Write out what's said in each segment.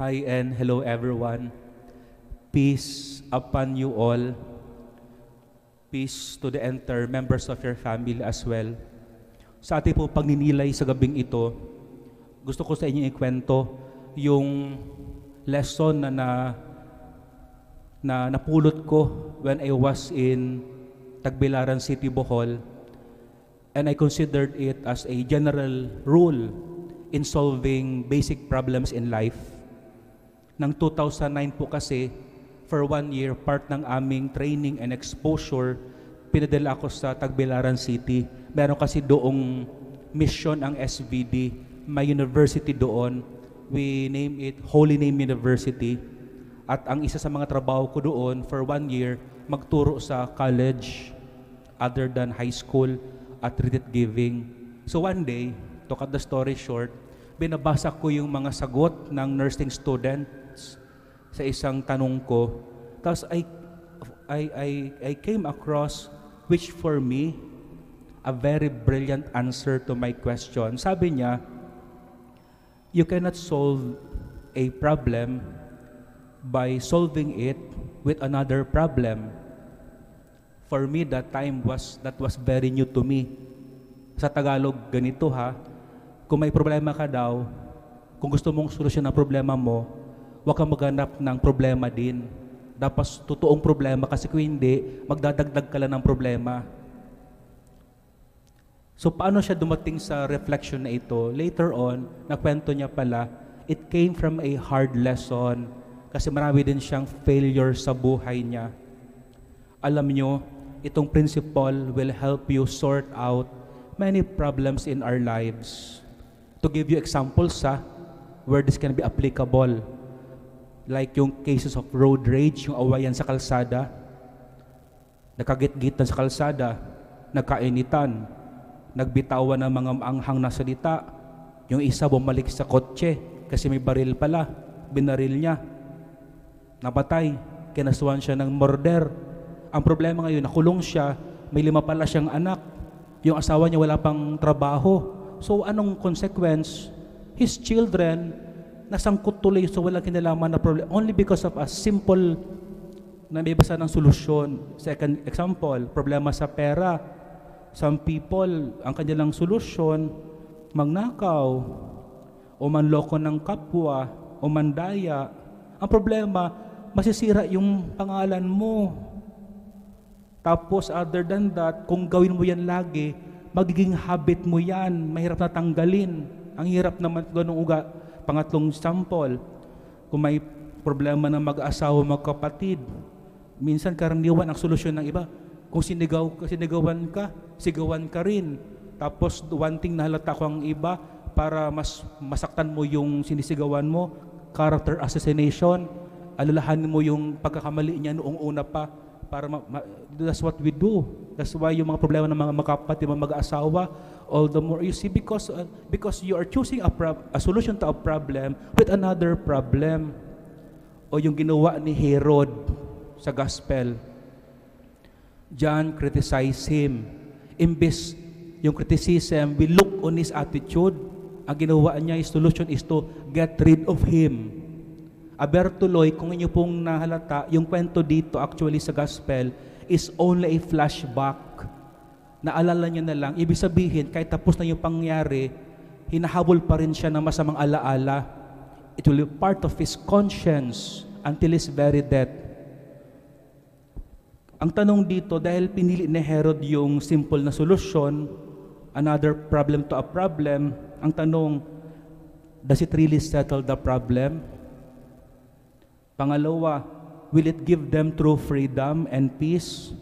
Hi and hello everyone. Peace upon you all. Peace to the entire members of your family as well. Sa ating po pagninilay sa gabing ito, gusto ko sa inyo ikwento yung lesson na, na na napulot ko when I was in Tagbilaran City, Bohol. And I considered it as a general rule in solving basic problems in life. Nang 2009 po kasi, for one year, part ng aming training and exposure, pinadala ako sa Tagbilaran City. Meron kasi doong mission ang SVD, may university doon. We name it Holy Name University. At ang isa sa mga trabaho ko doon for one year, magturo sa college other than high school at retreat giving. So one day, to cut the story short, binabasa ko yung mga sagot ng nursing students sa isang tanong ko. Tapos I, I, I, I came across which for me, a very brilliant answer to my question. Sabi niya, you cannot solve a problem by solving it with another problem. For me, that time was, that was very new to me. Sa Tagalog, ganito ha, kung may problema ka daw, kung gusto mong solusyon ng problema mo, huwag kang maghanap ng problema din. Dapat totoong problema kasi kung hindi, magdadagdag ka lang ng problema. So paano siya dumating sa reflection na ito? Later on, nakwento niya pala, it came from a hard lesson kasi marami din siyang failure sa buhay niya. Alam nyo, itong principle will help you sort out many problems in our lives. To give you examples sa where this can be applicable. Like yung cases of road rage, yung awayan sa kalsada, nakagit-gitan sa kalsada, nagkainitan, nagbitawan ng mga anghang na salita, yung isa bumalik sa kotse kasi may baril pala, binaril niya, napatay, kinasuhan siya ng murder. Ang problema ngayon, nakulong siya, may lima pala siyang anak. Yung asawa niya wala pang trabaho. So anong consequence? His children, nasangkot tuloy so walang kinalaman na problem. Only because of a simple na may basa ng solusyon. Second example, problema sa pera. Some people, ang kanilang solusyon, magnakaw, o manloko ng kapwa, o mandaya. Ang problema, masisira yung pangalan mo. Tapos other than that, kung gawin mo yan lagi, magiging habit mo yan, mahirap na tanggalin. Ang hirap naman ganung uga. Pangatlong sample, kung may problema ng mag-asawa, magkapatid, minsan karaniwan ang solusyon ng iba. Kung sinigaw, sinigawan ka, sigawan ka rin. Tapos one thing na halata ko ang iba, para mas masaktan mo yung sinisigawan mo, character assassination, alalahanin mo yung pagkakamali niya noong una pa para ma- ma- that's what we do. That's why yung mga problema ng mga makapatid, mga mag-aasawa, all the more you see because uh, because you are choosing a, a solution to a problem with another problem. O yung ginawa ni Herod sa gospel. John criticized him. Imbes yung criticism, we look on his attitude. Ang ginawa niya, his solution is to get rid of him. Abertuloy, kung inyo pong nahalata, yung kwento dito actually sa gospel is only a flashback. Naalala niya na lang, ibig sabihin, kahit tapos na yung pangyari, hinahabol pa rin siya ng masamang alaala. It will be part of his conscience until his very death. Ang tanong dito, dahil pinili ni Herod yung simple na solusyon, another problem to a problem, ang tanong, does it really settle the problem? Pangalawa, will it give them true freedom and peace?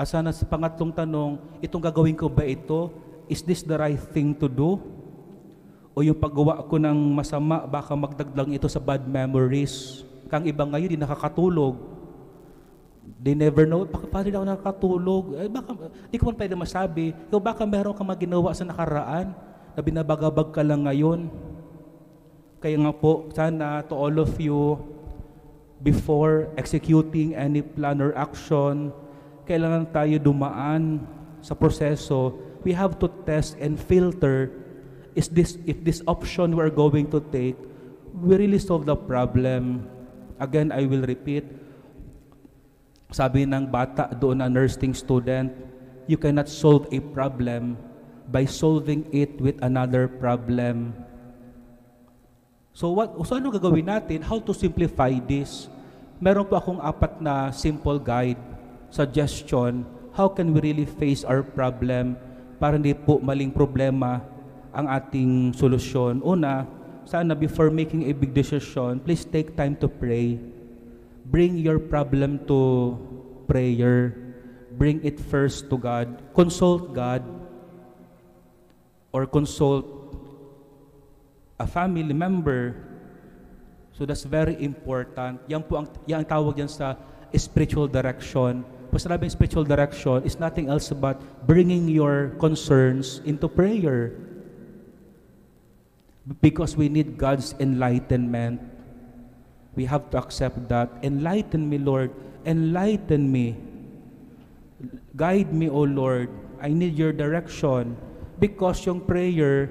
Asa na sa pangatlong tanong, itong gagawin ko ba ito? Is this the right thing to do? O yung paggawa ko ng masama, baka magdagdag ito sa bad memories? Kang iba ngayon, di nakakatulog. They never know, baka pa rin ako nakakatulog? Eh, baka, di ko man pwede masabi. Ikaw baka meron kang maginawa sa nakaraan na binabagabag ka lang ngayon. Kaya nga po, sana to all of you, before executing any plan or action, kailangan tayo dumaan sa proseso. We have to test and filter is this if this option we're going to take we really solve the problem. Again, I will repeat, sabi ng bata doon na nursing student, you cannot solve a problem by solving it with another problem. So what so ano gagawin natin? How to simplify this? Meron po akong apat na simple guide, suggestion, how can we really face our problem para hindi po maling problema ang ating solusyon. Una, sana before making a big decision, please take time to pray. Bring your problem to prayer. Bring it first to God. Consult God or consult a family member. So that's very important. Yan po ang, yan ang tawag yan sa spiritual direction. Pag sinabing spiritual direction is nothing else but bringing your concerns into prayer. Because we need God's enlightenment. We have to accept that. Enlighten me, Lord. Enlighten me. Guide me, O Lord. I need your direction. Because yung prayer,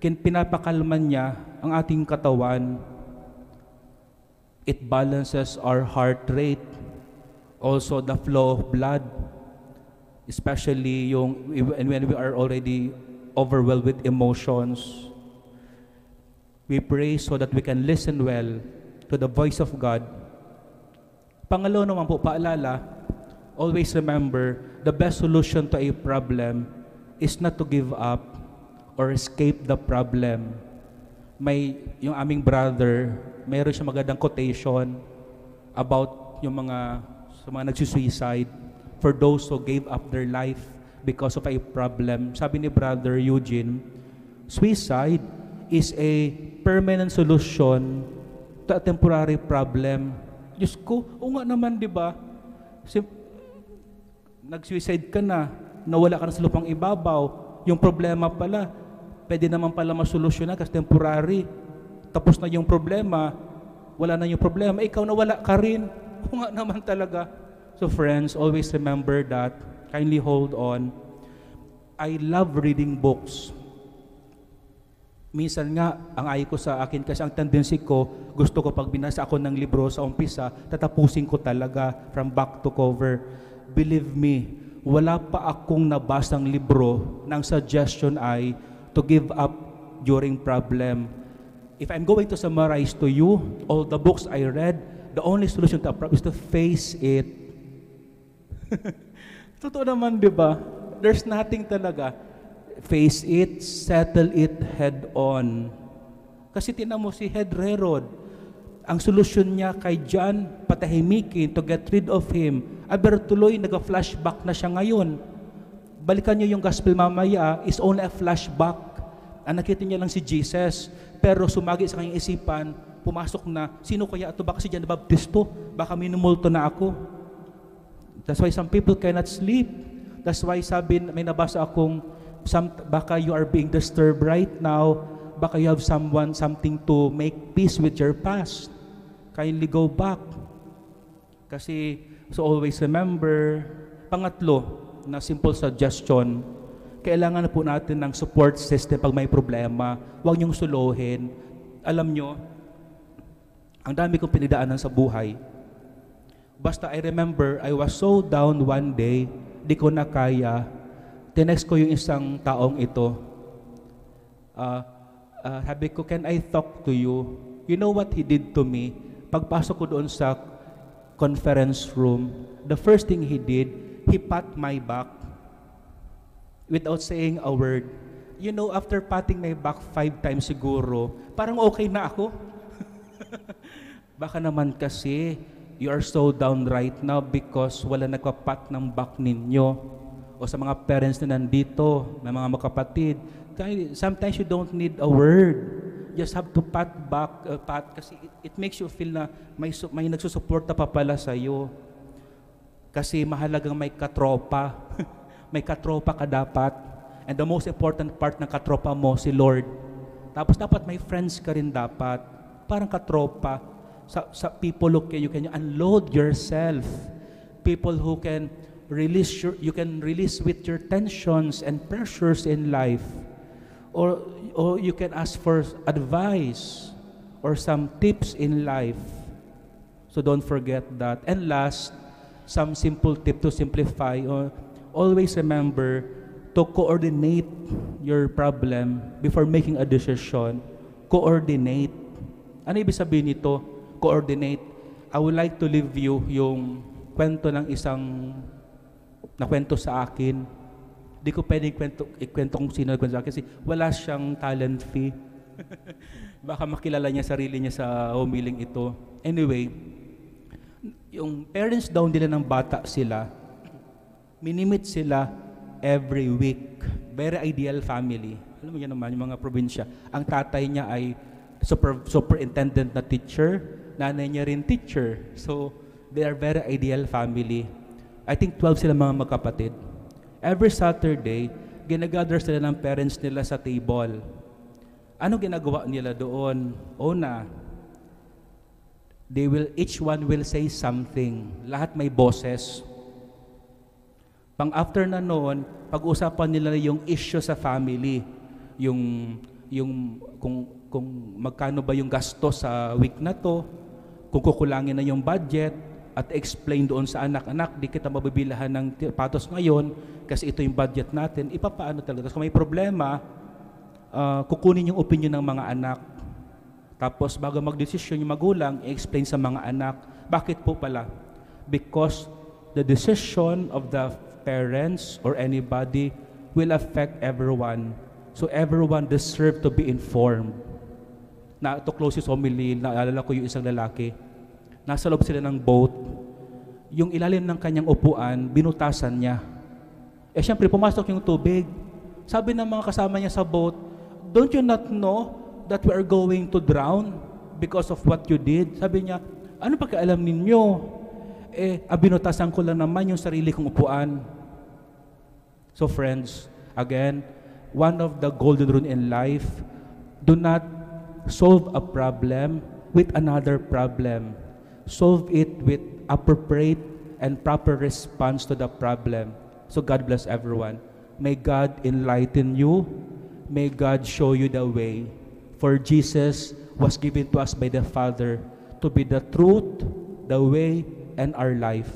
kin pinapakalman niya ang ating katawan. It balances our heart rate. Also the flow of blood. Especially yung when we are already overwhelmed with emotions. We pray so that we can listen well to the voice of God. Pangalawa naman po, paalala, always remember, the best solution to a problem is not to give up or escape the problem. May, yung aming brother, mayroon siya magandang quotation about yung mga, sa mga nagsusuicide for those who gave up their life because of a problem. Sabi ni brother Eugene, suicide is a permanent solution to a temporary problem. Diyos ko, o nga naman, di ba? Sim- nag-suicide ka na, nawala ka na sa lupang ibabaw, yung problema pala, pwede naman pala masolusyonan kasi temporary. Tapos na yung problema, wala na yung problema, ikaw nawala ka rin. O nga naman talaga. So friends, always remember that. Kindly hold on. I love reading books minsan nga, ang ay ko sa akin kasi ang tendency ko, gusto ko pag binasa ako ng libro sa umpisa, tatapusin ko talaga from back to cover. Believe me, wala pa akong nabasang libro ng suggestion ay to give up during problem. If I'm going to summarize to you all the books I read, the only solution to a problem is to face it. Totoo naman, di ba? There's nothing talaga face it, settle it head on. Kasi tinan mo si Head Herod, ang solusyon niya kay John, patahimikin to get rid of him. Aber tuloy, nag-flashback na siya ngayon. Balikan niyo yung gospel mamaya, is only a flashback. Ang nakita niya lang si Jesus, pero sumagi sa kanyang isipan, pumasok na, sino kaya ito? Baka si John the Baptisto? Baka minumulto na ako. That's why some people cannot sleep. That's why sabi, may nabasa akong some, baka you are being disturbed right now, baka you have someone, something to make peace with your past. Kindly go back. Kasi, so always remember, pangatlo, na simple suggestion, kailangan na po natin ng support system pag may problema. Huwag niyong suluhin. Alam nyo, ang dami kong pinidaanan sa buhay. Basta I remember, I was so down one day, di ko na kaya, tinext ko yung isang taong ito. Uh, uh, sabi ko, can I talk to you? You know what he did to me? Pagpasok ko doon sa conference room, the first thing he did, he pat my back without saying a word. You know, after patting my back five times siguro, parang okay na ako. Baka naman kasi, you are so down right now because wala nagpapat ng back ninyo o sa mga parents na nandito, may mga makapatid, sometimes you don't need a word. Just have to pat back, uh, pat, kasi it, it makes you feel na may, may nagsusuporta pa pala sa iyo. Kasi mahalagang may katropa. may katropa ka dapat. And the most important part ng katropa mo, si Lord. Tapos dapat may friends ka rin dapat. Parang katropa. Sa, sa people who can, you can unload yourself. People who can release your, you can release with your tensions and pressures in life. Or, or you can ask for advice. or some tips in life. So don't forget that. And last, some simple tip to simplify. Uh, always remember to coordinate your problem before making a decision. Coordinate. Ano ibig sabihin nito? Coordinate. I would like to leave you yung kwento ng isang nakwento sa akin. Di ko pwedeng kwento, ikwento kung sino nagkwento sa akin kasi wala siyang talent fee. Baka makilala niya sarili niya sa humiling ito. Anyway, yung parents daw nila ng bata sila, minimit sila every week. Very ideal family. Alam mo yan naman, yung mga probinsya. Ang tatay niya ay super, superintendent na teacher, nanay niya rin teacher. So, they are very ideal family. I think 12 sila mga magkapatid. Every Saturday, ginagather sila ng parents nila sa table. Ano ginagawa nila doon? Una, they will, each one will say something. Lahat may boses. Pang after na noon, pag-usapan nila yung issue sa family. Yung, yung, kung, kung magkano ba yung gasto sa week na to, kung kukulangin na yung budget, at explain doon sa anak-anak, di kita mabibilahan ng patos ngayon kasi ito yung budget natin, ipapaano talaga. Tapos kung may problema, uh, kukunin yung opinion ng mga anak. Tapos bago magdesisyon yung magulang, i-explain sa mga anak, bakit po pala? Because the decision of the parents or anybody will affect everyone. So everyone deserve to be informed. Na to close yung homily, naalala ko yung isang lalaki, nasa loob sila ng boat, yung ilalim ng kanyang upuan, binutasan niya. Eh siyempre, pumasok yung tubig. Sabi ng mga kasama niya sa boat, Don't you not know that we are going to drown because of what you did? Sabi niya, ano pagkaalam ninyo? Eh, abinutasan ko lang naman yung sarili kong upuan. So friends, again, one of the golden rule in life, do not solve a problem with another problem solve it with appropriate and proper response to the problem. So God bless everyone. May God enlighten you. May God show you the way. For Jesus was given to us by the Father to be the truth, the way, and our life.